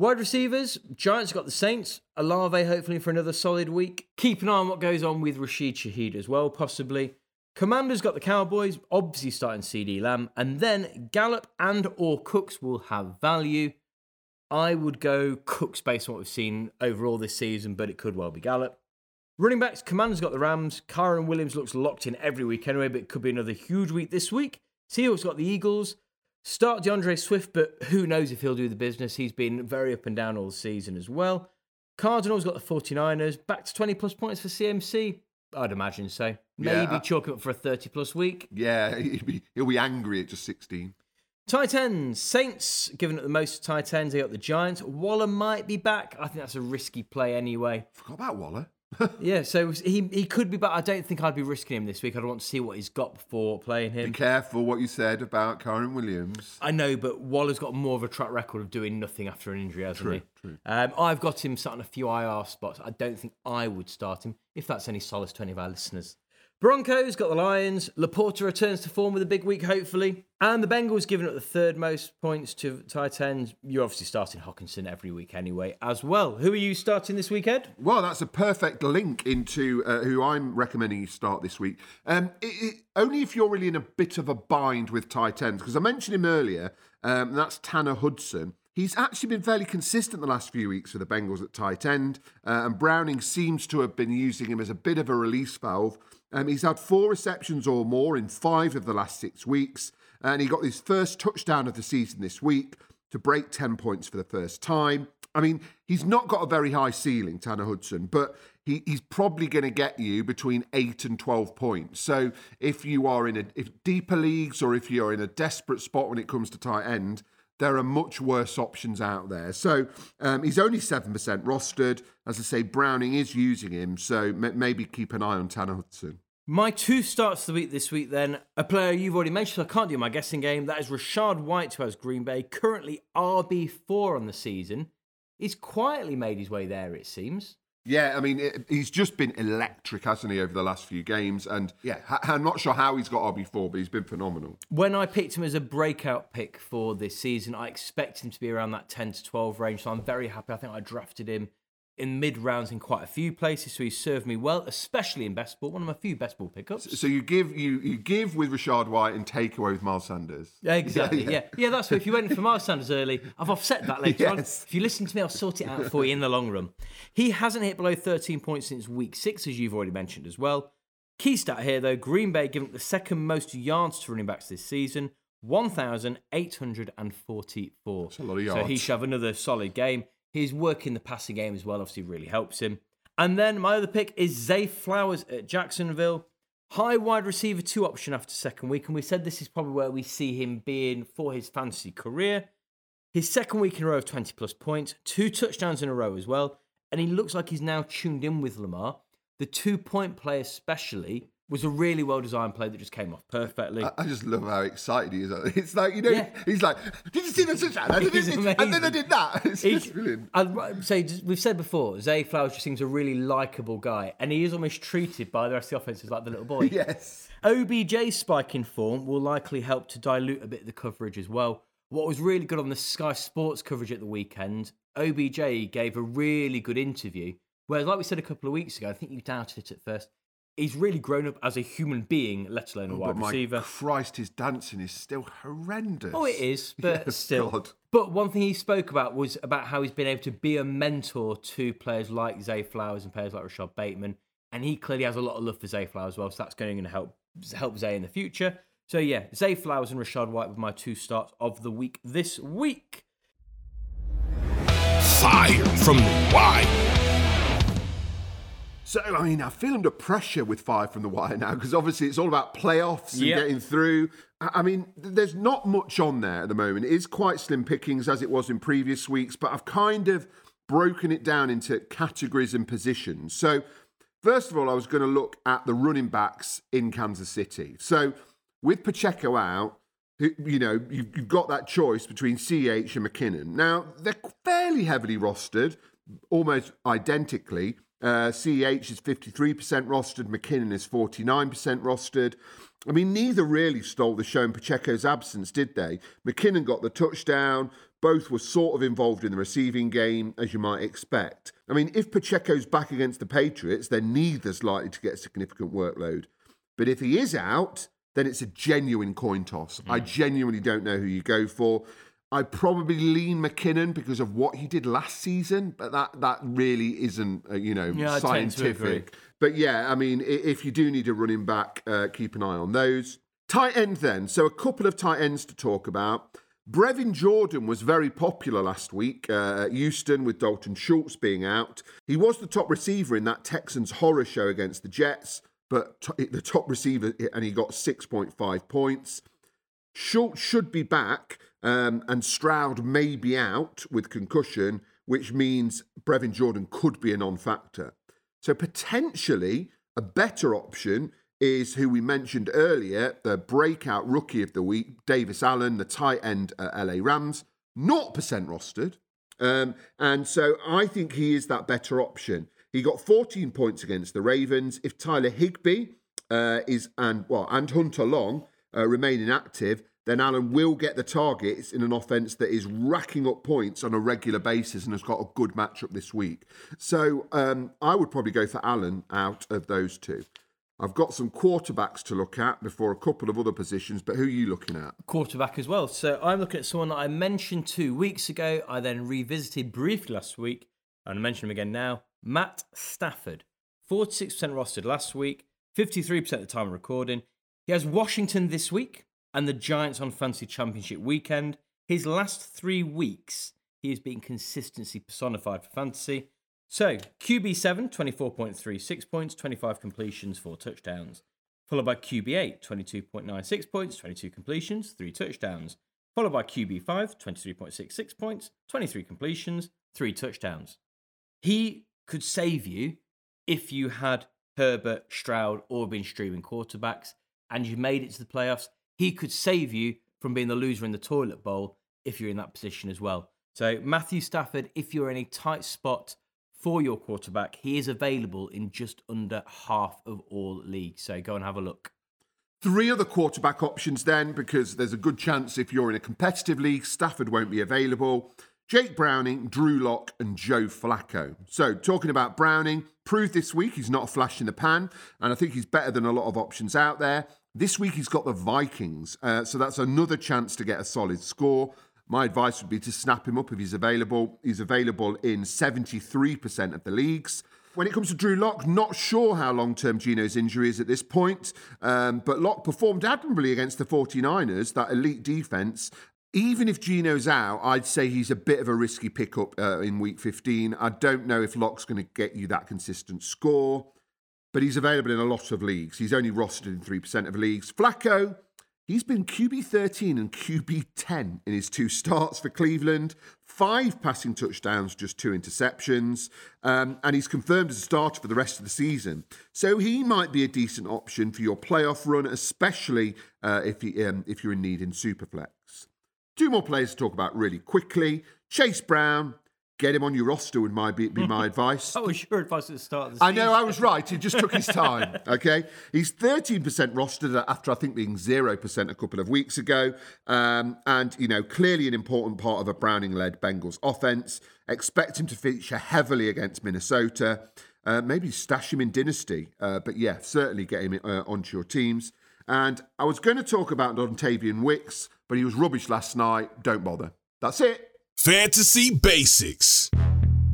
Wide receivers, Giants got the Saints, Olave hopefully for another solid week. Keep an eye on what goes on with Rashid Shaheed as well, possibly. Commanders got the Cowboys, obviously starting CeeDee Lamb, and then Gallup and or Cooks will have value. I would go Cooks based on what we've seen overall this season, but it could well be Gallup. Running backs, Commanders got the Rams. Kyren Williams looks locked in every week anyway, but it could be another huge week this week. Seahawks got the Eagles. Start D'Andre Swift, but who knows if he'll do the business. He's been very up and down all season as well. Cardinals got the 49ers. Back to 20 plus points for CMC. I'd imagine so. Maybe Yeah, chalk it up for a 30 plus week. Yeah, he'll be, he'll be angry at just 16. Tight ends. Saints giving it the most tight ends. They got the Giants. Waller might be back. I think that's a risky play anyway. Forgot about Waller. Yeah, so he he could be but I don't think I'd be risking him this week. I'd want to see what he's got before playing him. Be careful what you said about Kyren Williams. I know, but Waller's got more of a track record of doing nothing after an injury, hasn't he? True. Um, I've got him sat on a few IR spots. I don't think I would start him, if that's any solace to any of our listeners. Broncos got the Lions. LaPorta returns to form with a big week, hopefully. And the Bengals giving up the third most points to tight ends. You're obviously starting Hockenson every week anyway, as well. Who are you starting this week, Ed? Well, that's a perfect link into uh, who I'm recommending you start this week. Um, it, it, only if you're really in a bit of a bind with tight ends, because I mentioned him earlier. Um, that's Tanner Hudson. He's actually been fairly consistent the last few weeks for the Bengals at tight end, uh, and Browning seems to have been using him as a bit of a release valve. Um, he's had four receptions or more in five of the last six weeks, and he got his first touchdown of the season this week to break 10 points for the first time. I mean, he's not got a very high ceiling, Tanner Hudson, but he, he's probably going to get you between 8 and 12 points. So if you are in a if deeper leagues or if you're in a desperate spot when it comes to tight end, there are much worse options out there. So um, he's only 7% rostered. As I say, Browning is using him, so m- maybe keep an eye on Tanner Hudson. My two starts of the week this week, then a player you've already mentioned, so I can't do my guessing game. That is Rachaad White, who has Green Bay, currently RB4 on the season. He's quietly made his way there, it seems. Yeah, I mean, it, he's just been electric, hasn't he, over the last few games? And yeah, I'm not sure how he's got RB4, but he's been phenomenal. When I picked him as a breakout pick for this season, I expect him to be around that 10 to 12 range. So I'm very happy. I think I drafted him in mid rounds in quite a few places, so he served me well, especially in best ball. One of my few best ball pickups. So you give you you give with Rachaad White and take away with Miles Sanders. Yeah, exactly. Yeah, yeah. that's what. If you went for Miles Sanders early, I've offset that later on. If you listen to me, I'll sort it out for you in the long run. He hasn't hit below 13 points since week six, as you've already mentioned as well. Key stat here, though: Green Bay giving up the second most yards to running backs this season, 1,844. That's a lot of So he should have another solid game. His work in the passing game as well obviously really helps him. And then my other pick is Zay Flowers at Jacksonville. High wide receiver two option after second week, and we said this is probably where we see him being for his fantasy career. His second week in a row of 20 plus points, two touchdowns in a row as well, and he looks like he's now tuned in with Lamar. The two point play, especially, was a really well designed play that just came off perfectly. I, I just love how excited he is. It's like, you know, Yeah. he's like, did you see the touchdown? I did this, and then I did that. It's He's- just brilliant. I'd say just- we've said before, Zay Flowers just seems a really likable guy, and he is almost treated by the rest of the offense as like the little boy. Yes. OBJ's spike in form will likely help to dilute a bit of the coverage as well. What was really good on the Sky Sports coverage at the weekend, OBJ gave a really good interview. Whereas, like we said a couple of weeks ago, I think you doubted it at first. He's really grown up as a human being, let alone a oh, wide But wide my receiver. Christ, his dancing is still horrendous. Oh, it is, but Yes, still. God. But one thing he spoke about was about how he's been able to be a mentor to players like Zay Flowers and players like Rashod Bateman, and he clearly has a lot of love for Zay Flowers as well. So that's going to help help Zay in the future. So yeah, Zay Flowers and Rachaad White were my two starts of the week this week. Fire from the wide. So, I mean, I feel under pressure with Five from the Wire now because obviously it's all about playoffs and Yeah. getting through. I mean, there's not much on there at the moment. It is quite slim pickings as it was in previous weeks, but I've kind of broken it down into categories and positions. So, first of all, I was going to look at the running backs in Kansas City. So, with Pacheco out, you know, you've, you've got that choice between CH and McKinnon. Now, they're fairly heavily rostered, almost identically. Uh, CH is 53% rostered, McKinnon is 49% rostered. I mean, neither really stole the show in Pacheco's absence, did they? McKinnon got the touchdown. Both were sort of involved in the receiving game, as you might expect. I mean, if Pacheco's back against the Patriots, then neither's likely to get a significant workload. But if he is out, then it's a genuine coin toss. I genuinely don't know who you go for. I probably lean McKinnon because of what he did last season, but that that really isn't uh, you know Yeah, I tend to agree. scientific. But yeah, I mean, if you do need a running back, uh, keep an eye on those. Tight end then. So a couple of tight ends to talk about. Brevin Jordan was very popular last week uh, at Houston with Dalton Schultz being out. He was the top receiver in that Texans horror show against the Jets, but t- the top receiver, and he got 6.5 points. Schultz should be back, um, and Stroud may be out with concussion, which means Brevin Jordan could be a non factor. So potentially a better option is who we mentioned earlier, the breakout rookie of the week, Davis Allen, the tight end at LA Rams, not percent rostered. Um, and so I think he is that better option. He got 14 points against the Ravens. If Tyler Higbee uh, is and well and Hunter Long uh, remain inactive, then Allen will get the targets in an offense that is racking up points on a regular basis and has got a good matchup this week. So um, I would probably go for Allen out of those two. I've got some quarterbacks to look at before a couple of other positions, but who are you looking at? quarterback as well. So I'm looking at someone that I mentioned two weeks ago. I then revisited briefly last week, and I mention him again now. Matt Stafford, 46% rostered last week, 53% at the time of recording. He has Washington this week and the Giants on Fantasy Championship weekend. His last three weeks, he has been consistency personified for fantasy. So, QB7, 24.36 points, 25 completions, 4 touchdowns followed by QB8, 22.96 points, 22 completions, 3 touchdowns, followed by QB5, 23.66 points, 23 completions, 3 touchdowns. He could save you if you had Herbert, Stroud, or been streaming quarterbacks and you made it to the playoffs. He could save you from being the loser in the toilet bowl if you're in that position as well. So, Matthew Stafford, if you're in a tight spot for your quarterback, he is available in just under half of all leagues. So, go and have a look. Three other quarterback options then, because there's a good chance if you're in a competitive league, Stafford won't be available. Jake Browning, Drew Lock, and Joe Flacco. So, talking about Browning, proved this week he's not a flash in the pan, and I think he's better than a lot of options out there. This week he's got the Vikings, uh, so that's another chance to get a solid score. My advice would be to snap him up if he's available. He's available in 73% of the leagues. When it comes to Drew Lock, not sure how long term Geno's injury is at this point, um, but Lock performed admirably against the 49ers, that elite defense. Even if Geno's out, I'd say he's a bit of a risky pickup uh, in week 15. I don't know if Lock's going to get you that consistent score, but he's available in a lot of leagues. He's only rostered in 3% of leagues. Flacco, He's been QB 13 and QB 10 in his two starts for Cleveland, five passing touchdowns, just two interceptions, um, and he's confirmed as a starter for the rest of the season. So he might be a decent option for your playoff run, especially uh, if, he, um, if you're in need in Superflex. Two more players to talk about really quickly Chase Brown, Get him on your roster would my, be, be my advice. That was your advice at the start of the I know I was right. He just took his time. Okay, he's thirteen percent rostered after I think being zero percent a couple of weeks ago, um, and you know clearly an important part of a Browning-led Bengals offense. Expect him to feature heavily against Minnesota. Uh, maybe stash him in Dynasty, uh, but yeah, certainly get him uh, onto your teams. And I was going to talk about Dontayvion Wicks, but he was rubbish last night. Don't bother. That's it. Fantasy Basics.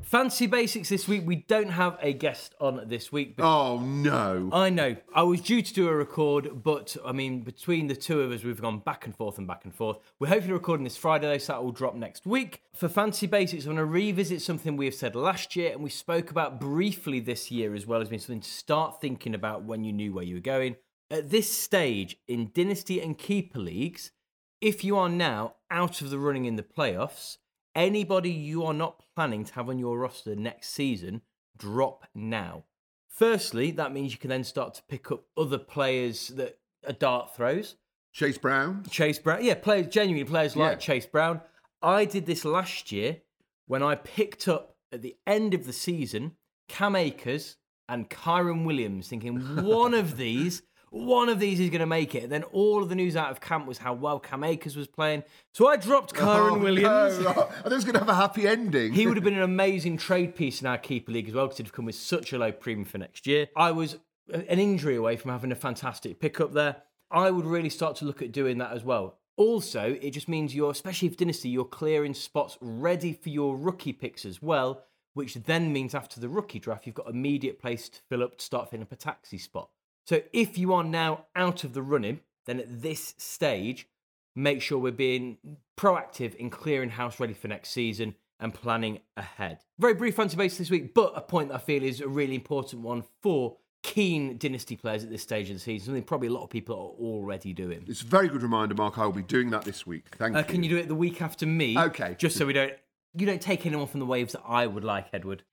Fantasy basics this week. We don't have a guest on this week. Oh no. I know. I was due to do a record, but I mean, between the two of us, we've gone back and forth and back and forth. We're hopefully recording this Friday, though, so that will drop next week. For Fantasy Basics, I'm going to revisit something we have said last year and we spoke about briefly this year as well as being something to start thinking about when you knew where you were going. At this stage in Dynasty and Keeper Leagues, if you are now out of the running in the playoffs, anybody you are not planning to have on your roster next season, drop now. Firstly, that means you can then start to pick up other players that are dart throws. Chase Brown. Chase Brown, yeah, players, genuinely players like Yeah. Chase Brown. I did this last year when I picked up at the end of the season Cam Akers and Kyren Williams, thinking one of these, one of these is going to make it. And then all of the news out of camp was how well Cam Akers was playing. So I dropped Kyren Oh, Williams. No. I thought it was going to have a happy ending. He would have been an amazing trade piece in our keeper league as well because he'd have come with such a low premium for next year. I was an injury away from having a fantastic pickup there. I would really start to look at doing that as well. Also, it just means you're, especially if Dynasty, you're clearing spots ready for your rookie picks as well, which then means after the rookie draft, you've got immediate place to fill up to start filling up a taxi spot. So if you are now out of the running, then at this stage, make sure we're being proactive in clearing house ready for next season and planning ahead. Very brief fancy base this week, but a point that I feel is a really important one for keen dynasty players at this stage of the season, something probably a lot of people are already doing. It's a very good reminder, Mark. I will be doing that this week. Thank Uh, you. can you do it the week after me? Okay. Just so we don't you don't take anyone from the waves that I would like, Edward.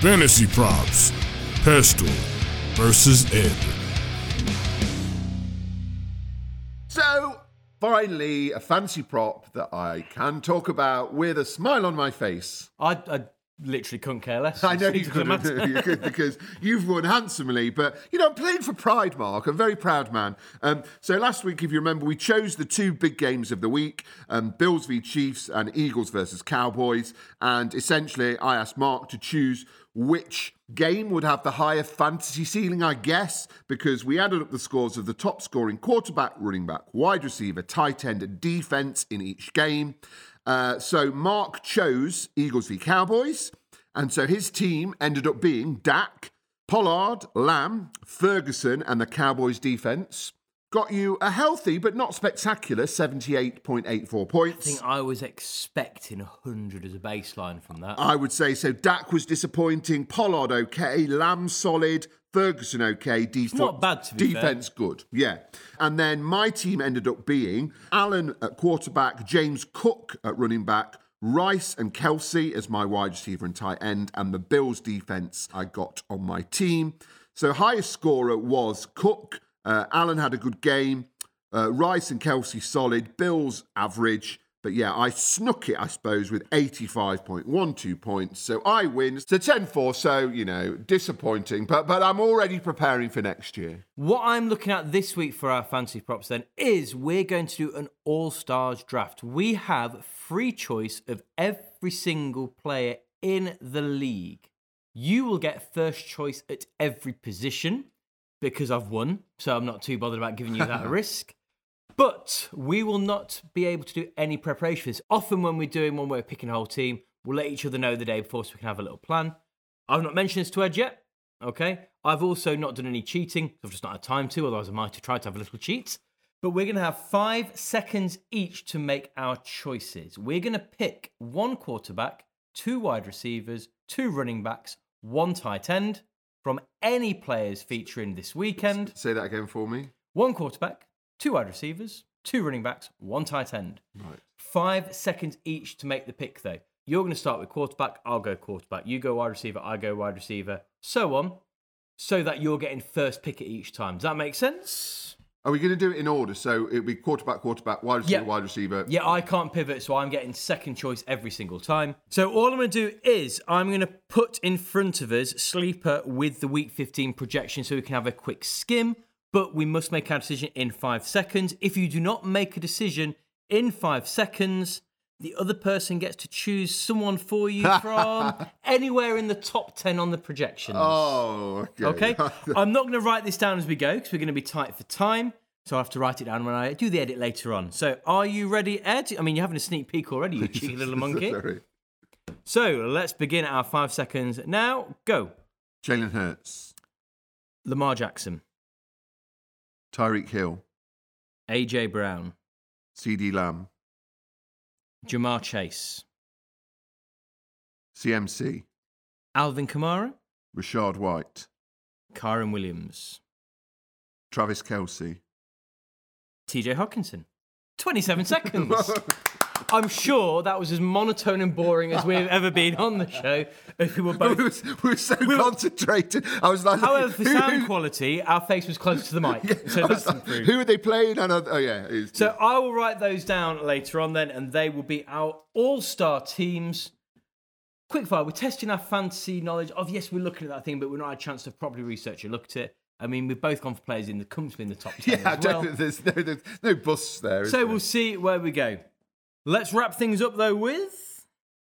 Fantasy Props. Pestell versus Ed. So, finally, a fancy prop that I can talk about with a smile on my face. I, I literally couldn't care less. I know It you couldn't you could because you've won handsomely, but you know, I'm playing for pride, Mark. I'm a very proud man. Um, so last week, if you remember, we chose the two big games of the week um, Bills v Chiefs and Eagles versus Cowboys. And essentially, I asked Mark to choose which game would have the higher fantasy ceiling, I guess, because we added up the scores of the top scoring quarterback, running back, wide receiver, tight end, and defense in each game. Uh, so Mark chose Eagles v Cowboys. And so his team ended up being Dak, Pollard, Lamb, Ferguson, and the Cowboys defense. Got you a healthy but not spectacular 78.84 points. I think I was expecting 100 as a baseline from that. I would say so. Dak was disappointing. Pollard okay. Lamb solid. Ferguson okay. Def- not bad, to be fair. Defense good. Yeah. And then my team ended up being Allen at quarterback, James Cook at running back, Rice and Kelce as my wide receiver and tight end, and the Bills defense I got on my team. So highest scorer was Cook. Uh, Allen had a good game. Uh, Rice and Kelce solid. Bills average. But yeah, I snuck it, I suppose, with 85.12 points. So I win. So 10 4, so, you know, disappointing. But, but I'm already preparing for next year. What I'm looking at this week for our fantasy props then is we're going to do an all stars draft. We have free choice of every single player in the league. You will get first choice at every position because I've won, so I'm not too bothered about giving you that risk. But we will not be able to do any preparation for this. Often, when we're doing one where we're picking a whole team, we'll let each other know the day before so we can have a little plan. I've not mentioned this to Ed yet. Okay. I've also not done any cheating. I've just not had time to, otherwise, I might have tried to have a little cheat. But we're going to have five seconds each to make our choices. We're going to pick one quarterback, two wide receivers, two running backs, one tight end from any players featuring this weekend. Say that again for me. One quarterback, two wide receivers, two running backs, one tight end. Right. Five seconds each to make the pick, though. You're going to start with quarterback, I'll go quarterback. You go wide receiver, I go wide receiver, so on, so that you're getting first pick at each time. Does that make sense? Are we going to do it in order? So it'll be quarterback, quarterback, wide receiver, Yeah. wide receiver. Yeah, I can't pivot, so I'm getting second choice every single time. So all I'm going to do is I'm going to put in front of us Sleeper with the Week 15 projection so we can have a quick skim, but we must make our decision in five seconds. If you do not make a decision in five seconds, the other person gets to choose someone for you from anywhere in the top 10 on the projections. Oh, okay. Okay. I'm not going to write this down as we go because we're going to be tight for time. So I'll have to write it down when I do the edit later on. So are you ready, Ed? I mean, you're having a sneak peek already, you cheeky little monkey. Sorry. So let's begin our five seconds now. Go. Jalen Hurts, Lamar Jackson, Tyreek Hill, AJ Brown, CeeDee Lamb, Ja'Marr Chase, CMC, Alvin Kamara, Rachaad White, Kyren Williams, Travis Kelce. TJ Hockenson. 27 seconds. I'm sure that was as monotone and boring as we've ever been on the show. If we were we, both were, we were so concentrated. I was like, However, for sound quality, our face was close to the mic, so that's like, improved. who are they playing? And oh yeah, So I will write those down later on then, and they will be our all-star teams. Quickfire, we're testing our fantasy knowledge of yes, we're looking at that thing, but we're not had a chance to properly research it, look at it. I mean, we've both gone for players in the comfortably in the top ten yeah. Well. don't, there's no there's no busts there. So we'll see where we go. Let's wrap things up though with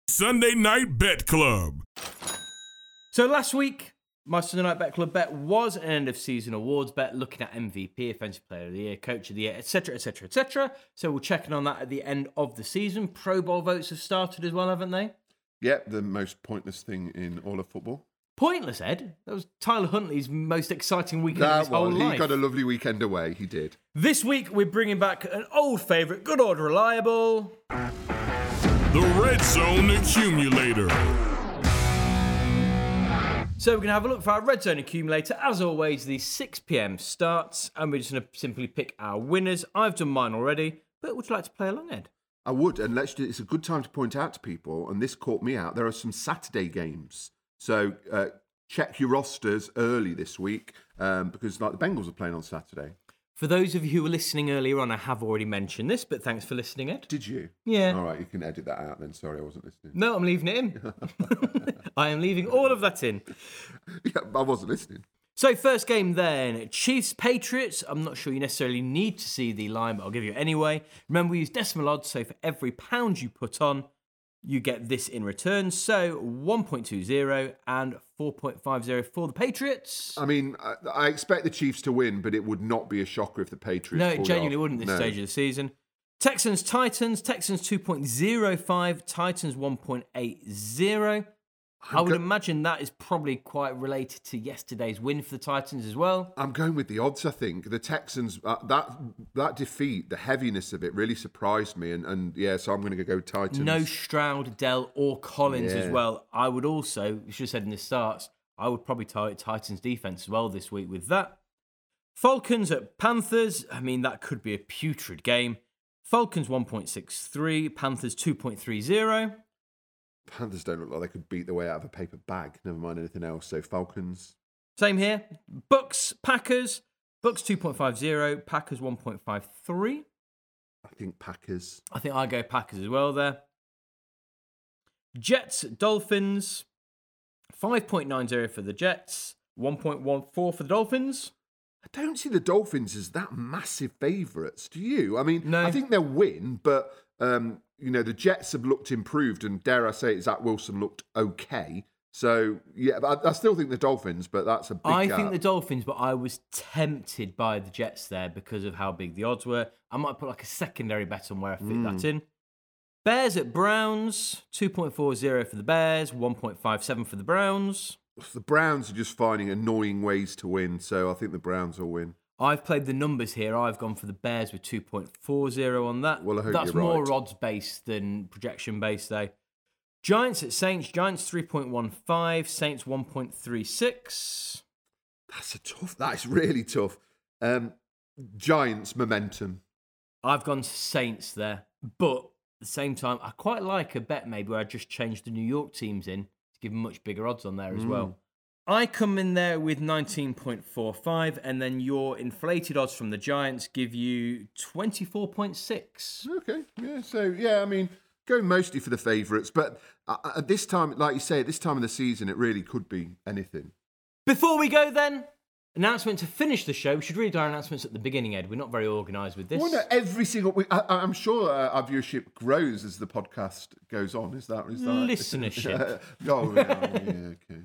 Sunday Night Bet Club. So last week, my Sunday Night Bet Club bet was an end of season awards bet, looking at MVP, Offensive Player of the Year, Coach of the Year, etc., etc., etc. So we'll check in on that at the end of the season. Pro Bowl votes have started as well, haven't they? Yep, the most pointless thing in all of football. Pointless, Ed. That was Tyler Huntley's most exciting weekend of That his whole one, life. he got a lovely weekend away. He did. This week, we're bringing back an old favourite, good old reliable. The Red Zone Accumulator. So we're going to have a look for our red zone accumulator. As always, the 6 p.m. starts, and we're just going to simply pick our winners. I've done mine already, but would you like to play along, Ed? I would, and let's. do- It's a good time to point out to people, and this caught me out. There are some Saturday games, so uh, check your rosters early this week um, because, like, the Bengals are playing on Saturday. For those of you who were listening earlier on, I have already mentioned this, but thanks for listening, Ed. Did you? Yeah. All right, you can edit that out then. Sorry, I wasn't listening. No, I'm leaving it in. I am leaving all of that in. Yeah, I wasn't listening. So, first game then Chiefs Patriots. I'm not sure you necessarily need to see the line, but I'll give you it anyway. Remember, we use decimal odds, so for every pound you put on, you get this in return. So, 1.20 and 4.50 for the Patriots. I mean, I, I expect the Chiefs to win, but it would not be a shocker if the Patriots. No, it genuinely off. wouldn't this No. stage of the season. Texans Titans. Texans 2.05. Titans 1.80. I would go- imagine that is probably quite related to yesterday's win for the Titans as well. I'm going with the odds. I think the Texans uh, that that defeat, the heaviness of it, really surprised me, and and yeah, so I'm going to go Titans. No Stroud, Dell, or Collins as well. I would also, you should have said in the starts, I would probably target Titans defense as well this week with that. Falcons at Panthers. I mean, that could be a putrid game. Falcons 1.63, Panthers 2.30. Panthers don't look like they could beat their way out of a paper bag. Never mind anything else. So Falcons. Same here. Bucks, Packers. Bucks 2.50, Packers 1.53. I think Packers. I think I go Packers as well there. Jets, Dolphins. 5.90 for the Jets, 1.14 for the Dolphins. I don't see the Dolphins as that massive favourites. Do you? I mean, No. I think they'll win, but um, you know the Jets have looked improved, and dare I say, Zach Wilson looked okay. So yeah, but I, I still think the Dolphins, but that's a big. I gap. think the Dolphins, but I was tempted by the Jets there because of how big the odds were. I might put like a secondary bet on where I fit that hmm. in. Bears at Browns, 2.40 for the Bears, 1.57 for the Browns. the Browns are just finding annoying ways to win, so I think the Browns will win. I've played the numbers here. I've gone for the Bears with 2.40 on that. Well, I hope That's more right. odds based than projection based, though. Giants at Saints. Giants 3.15. Saints 1.36. That's a tough. That is really tough. Um, Giants momentum. I've gone Saints there, but at the same time, I quite like a bet maybe where I just change the New York teams in to give them much bigger odds on there as well. I come in there with 19.45, and then your inflated odds from the Giants give you 24.6. Okay, yeah. So yeah, I mean, going mostly for the favourites, but uh, at this time, like you say, at this time of the season, it really could be anything. Before we go, then, announcement to finish the show. We should really do our announcements at the beginning, Ed. We're not very organised with this. Well, no, every single week. I, I'm sure uh, our viewership grows as the podcast goes on. Is that is that Listenership. oh, yeah, yeah, okay.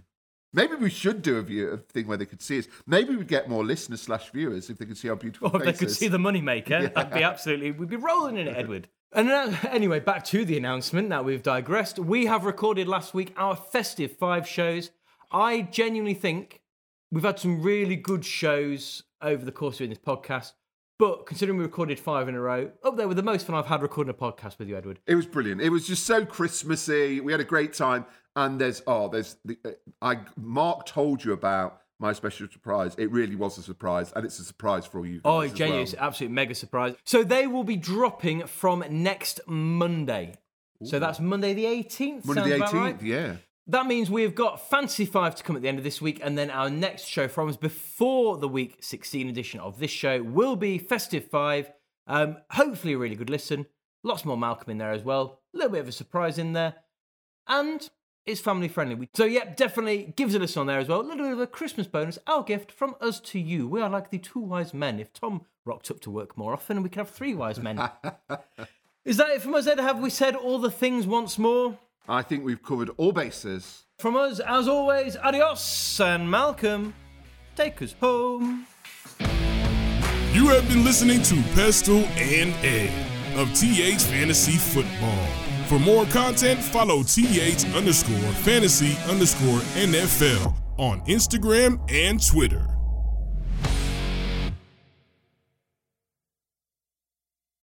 Maybe we should do a, view, a thing where they could see us. Maybe we'd get more listeners slash viewers if they could see our beautiful Or if they could see the moneymaker, that'd be absolutely, we'd be rolling in it, Edward. And now, anyway, back to the announcement. Now we've digressed. We have recorded last week our festive five shows. I genuinely think we've had some really good shows over the course of this podcast. But considering we recorded five in a row, up there with the most fun I've had recording a podcast with you, Edward. It was brilliant. It was just so Christmassy. We had a great time. And there's oh, there's the uh, I Mark told you about my special surprise. It really was a surprise, and it's a surprise for all you. Oh, guys it's genuine. well. Absolute mega surprise. So they will be dropping from next Monday. So that's Monday the 18th. Monday the about right? eighteenth. Yeah. That means we've got Fantasy 5 to come at the end of this week, and then our next show from us before the week 16 edition of this show will be Festive 5. Um, hopefully, a really good listen. Lots more Malcolm in there as well. A little bit of a surprise in there. And it's family friendly. So, yeah, definitely gives us a listen on there as well. A little bit of a Christmas bonus, our gift from us to you. We are like the two wise men. If Tom rocked up to work more often, we could have three wise men. Is that it from us, Ed? Have we said all the things once more? I think we've covered all bases. From us, as always, adios, and Malcolm, take us home. You have been listening to Pestell and Ed of TH Fantasy Football. For more content, follow TH underscore fantasy underscore NFL on Instagram and Twitter.